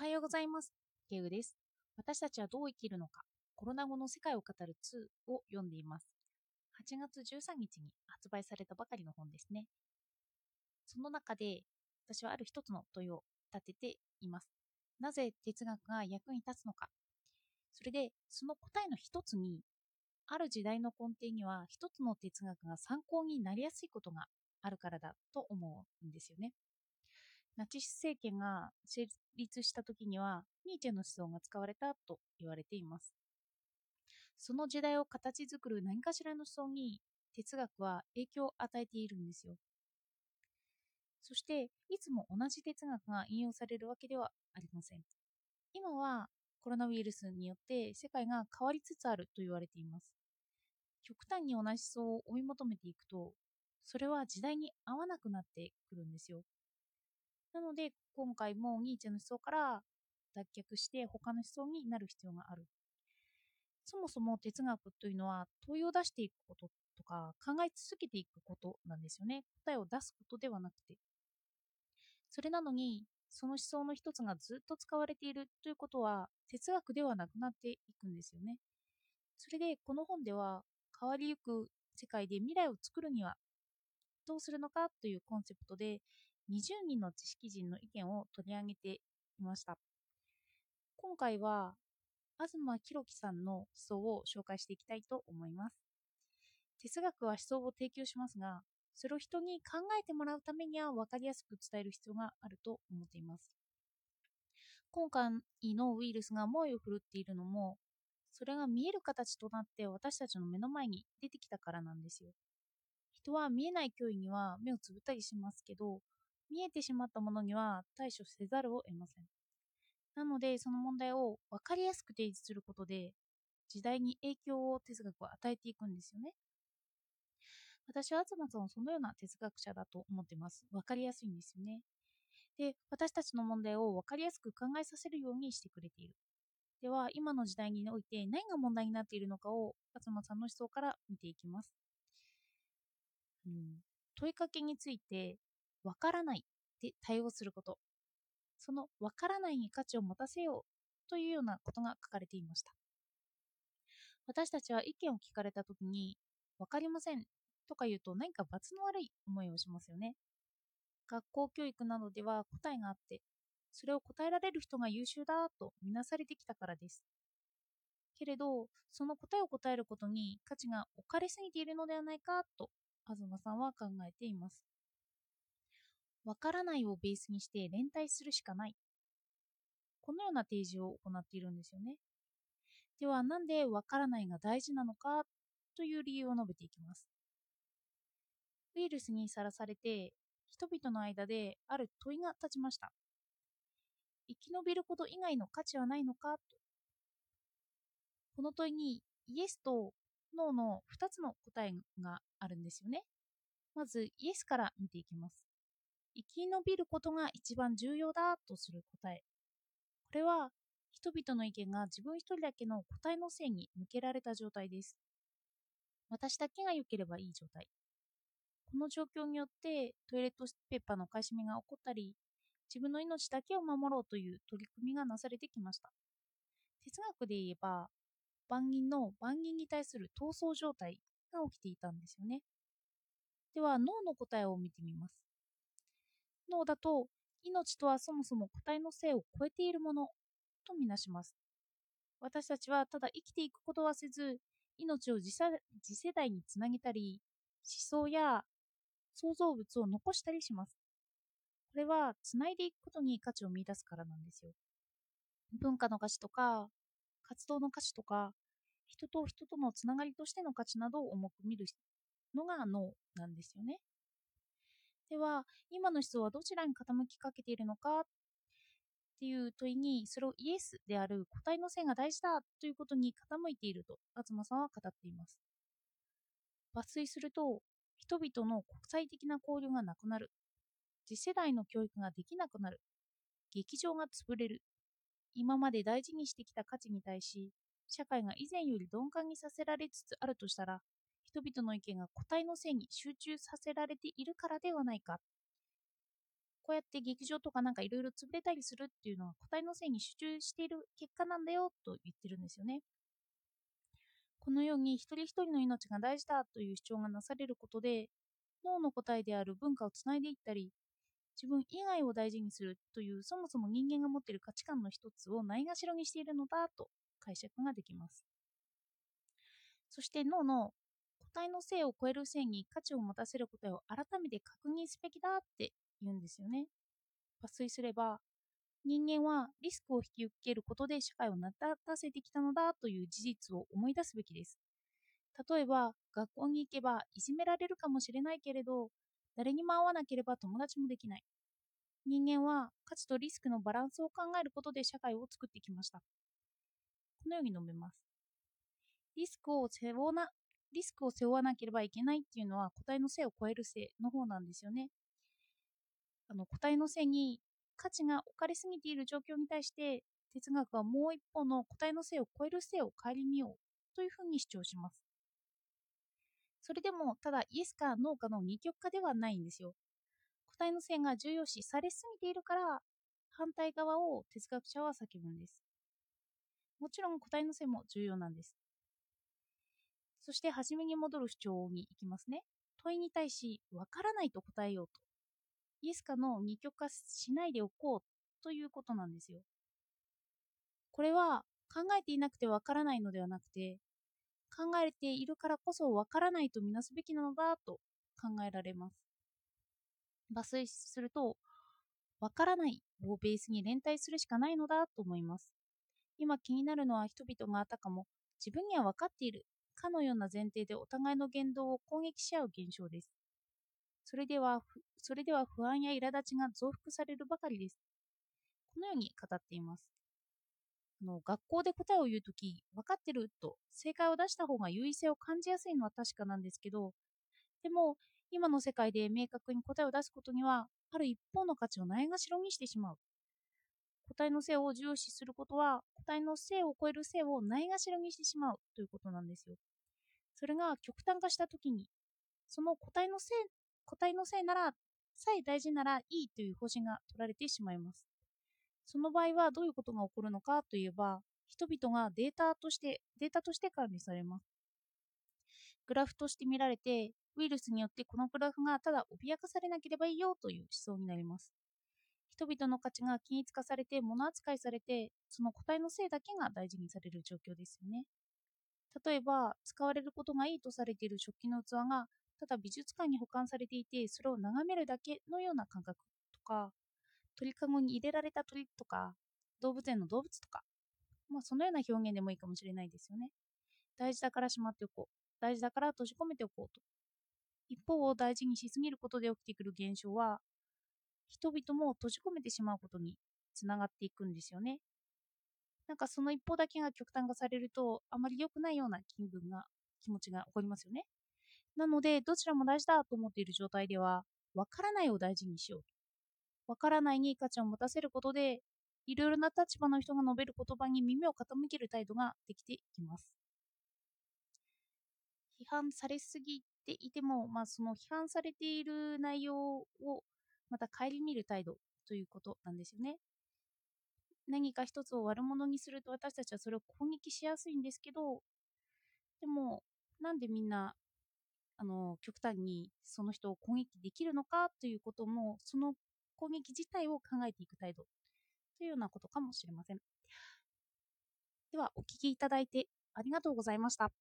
はようございます。ケウです。私たちはどう生きるのか、コロナ後の世界を語る2を読んでいます。8月13日に発売されたばかりの本ですね。その中で、私はある一つの問いを立てています。なぜ哲学が役に立つのか。それで、その答えの一つに、ある時代の根底には一つの哲学が参考になりやすいことがあるからだと思うんですよね。ナチス政権が成立した時にはニーチェの思想が使われたと言われています。その時代を形作る何かしらの思想に哲学は影響を与えているんですよ。そしていつも同じ哲学が引用されるわけではありません。今はコロナウイルスによって世界が変わりつつあると言われています。極端に同じ思想を追い求めていくと、それは時代に合わなくなってくるんですよ。なので、今回もニーチェの思想から脱却して他の思想になる必要がある。そもそも哲学というのは問いを出していくこととか考え続けていくことなんですよね。答えを出すことではなくて。それなのに、その思想の一つがずっと使われているということは哲学ではなくなっていくんですよね。それでこの本では変わりゆく世界で未来を作るにはどうするのかというコンセプトで20人の知識人の意見を取り上げていました。今回は東博樹さんの思想を紹介していきたいと思います。哲学は思想を提供しますが、それを人に考えてもらうためには分かりやすく伝える必要があると思っています。今回のウイルスが猛威を振るっているのも、それが見える形となって私たちの目の前に出てきたからなんですよ。人は見えない脅威には目をつぶったりしますけど、見えてしまったものには対処せざるを得ません。なので、その問題を分かりやすく提示することで、時代に影響を哲学は与えていくんですよね。私は東さんはそのような哲学者だと思ってます。分かりやすいんですよね。で、私たちの問題を分かりやすく考えさせるようにしてくれている。では、今の時代において何が問題になっているのかを東さんの思想から見ていきます。うん、問いかけについてわからないで対応すること。そのわからないに価値を持たせようというようなことが書かれていました。私たちは意見を聞かれたときに、わかりませんとか言うと何か罰の悪い思いをしますよね。学校教育などでは答えがあって、それを答えられる人が優秀だとみなされてきたからです。けれど、その答えを答えることに価値が置かれすぎているのではないかと東さんは考えています。わからないをベースにして連帯するしかない。このような提示を行っているんですよね。では、なんでわからないが大事なのかという理由を述べていきます。ウイルスにさらされて、人々の間である問いが立ちました。生き延びること以外の価値はないのかと。この問いにイエスとノーの2つの答えがあるんですよね。まずイエスから見ていきます。生き延びることが一番重要だとする答え。これは人々の意見が自分一人だけの答えのせいに向けられた状態です。私だけが良ければいい状態。この状況によってトイレットペーパーの買い占めが起こったり、自分の命だけを守ろうという取り組みがなされてきました。哲学で言えば、万人の万人に対する闘争状態が起きていたんですよね。では、脳の答えを見てみます。脳だと、命とはそもそも個体の性を超えているものとみなします。私たちはただ生きていくことはせず、命を次世代につなげたり、思想や創造物を残したりします。これは、つないでいくことに価値を見出すからなんですよ。文化の価値とか、活動の価値とか、人と人とのつながりとしての価値などを重く見るのが脳なんですよね。では、今の思想はどちらに傾きかけているのか？っていう問いに、それをイエスである個体の性が大事だということに傾いていると、東さんは語っています。抜粋すると、人々の国際的な交流がなくなる。次世代の教育ができなくなる。劇場が潰れる。今まで大事にしてきた価値に対し、社会が以前より鈍感にさせられつつあるとしたら、人々の意見が個体のせいに集中させられているからではないか。こうやって劇場とかなんかいろいろ潰れたりするっていうのは個体のせいに集中している結果なんだよと言ってるんですよね。このように一人一人の命が大事だという主張がなされることで脳の個体である文化をつないでいったり自分以外を大事にするというそもそも人間が持っている価値観の一つをないがしろにしているのだと解釈ができます。そして脳の体の性を超える性に価値を持たせることを改めて確認すべきだって言うんですよね。抜粋すれば、人間はリスクを引き受けることで社会を成り立たせてきたのだという事実を思い出すべきです。例えば、学校に行けばいじめられるかもしれないけれど、誰にも会わなければ友達もできない。人間は価値とリスクのバランスを考えることで社会を作ってきました。このように述べます。リスクを背負なリスクを背負わなければいけないっていうのは個体の性を超える性の方なんですよね。あの個体の性に価値が置かれすぎている状況に対して哲学はもう一方の個体の性を超える性を顧みようというふうに主張します。それでもただイエスかノーかの二極化ではないんですよ。個体の性が重要視されすぎているから反対側を哲学者は叫ぶんです。もちろん個体の性も重要なんです。そして初めに戻る主張に行きますね。問いに対し、わからないと答えようと。イエスかの二極化しないでおこうということなんですよ。これは考えていなくてわからないのではなくて、考えているからこそわからないとみなすべきなのだと考えられます。抜粋すると、わからないをベースに連帯するしかないのだと思います。今気になるのは人々があたかも自分には分かっているかのような前提でお互いの言動を攻撃し合う現象です。それでは、それでは不安や苛立ちが増幅されるばかりです。このように語っています。あの学校で答えを言うとき、分かってると正解を出した方が優位性を感じやすいのは確かなんですけど、でも、今の世界で明確に答えを出すことには、ある一方の価値をないがしろにしてしまう。個体の性を重視することは、個体の性を超える性をないがしろにしてしまうということなんですよ。それが極端化したときに、その個体の性、個体の性なら、さえ大事ならいいという方針が取られてしまいます。その場合はどういうことが起こるのかといえば、人々がデータとして、データとして管理されます。グラフとして見られて、ウイルスによってこのグラフがただ脅かされなければいいよという思想になります。人々の価値が均一化されて物扱いされてその個体のせいだけが大事にされる状況ですよね。例えば使われることがいいとされている食器の器がただ美術館に保管されていてそれを眺めるだけのような感覚とか鳥かごに入れられた鳥とか動物園の動物とか、まあ、そのような表現でもいいかもしれないですよね。大事だからしまっておこう大事だから閉じ込めておこうと。一方を大事にしすぎることで起きてくる現象は人々も閉じ込めてしまうことにつながっていくんですよね。なんかその一方だけが極端化されるとあまり良くないような気分が気持ちが起こりますよね。なのでどちらも大事だと思っている状態ではわからないを大事にしようと。わからないに価値を持たせることでいろいろな立場の人が述べる言葉に耳を傾ける態度ができていきます。批判されすぎていても、まあ、その批判されている内容をまた顧みる態度ということなんですよね。何か一つを悪者にすると私たちはそれを攻撃しやすいんですけど、でも、なんでみんな、あの、極端にその人を攻撃できるのかということも、その攻撃自体を考えていく態度というようなことかもしれません。では、お聞きいただいてありがとうございました。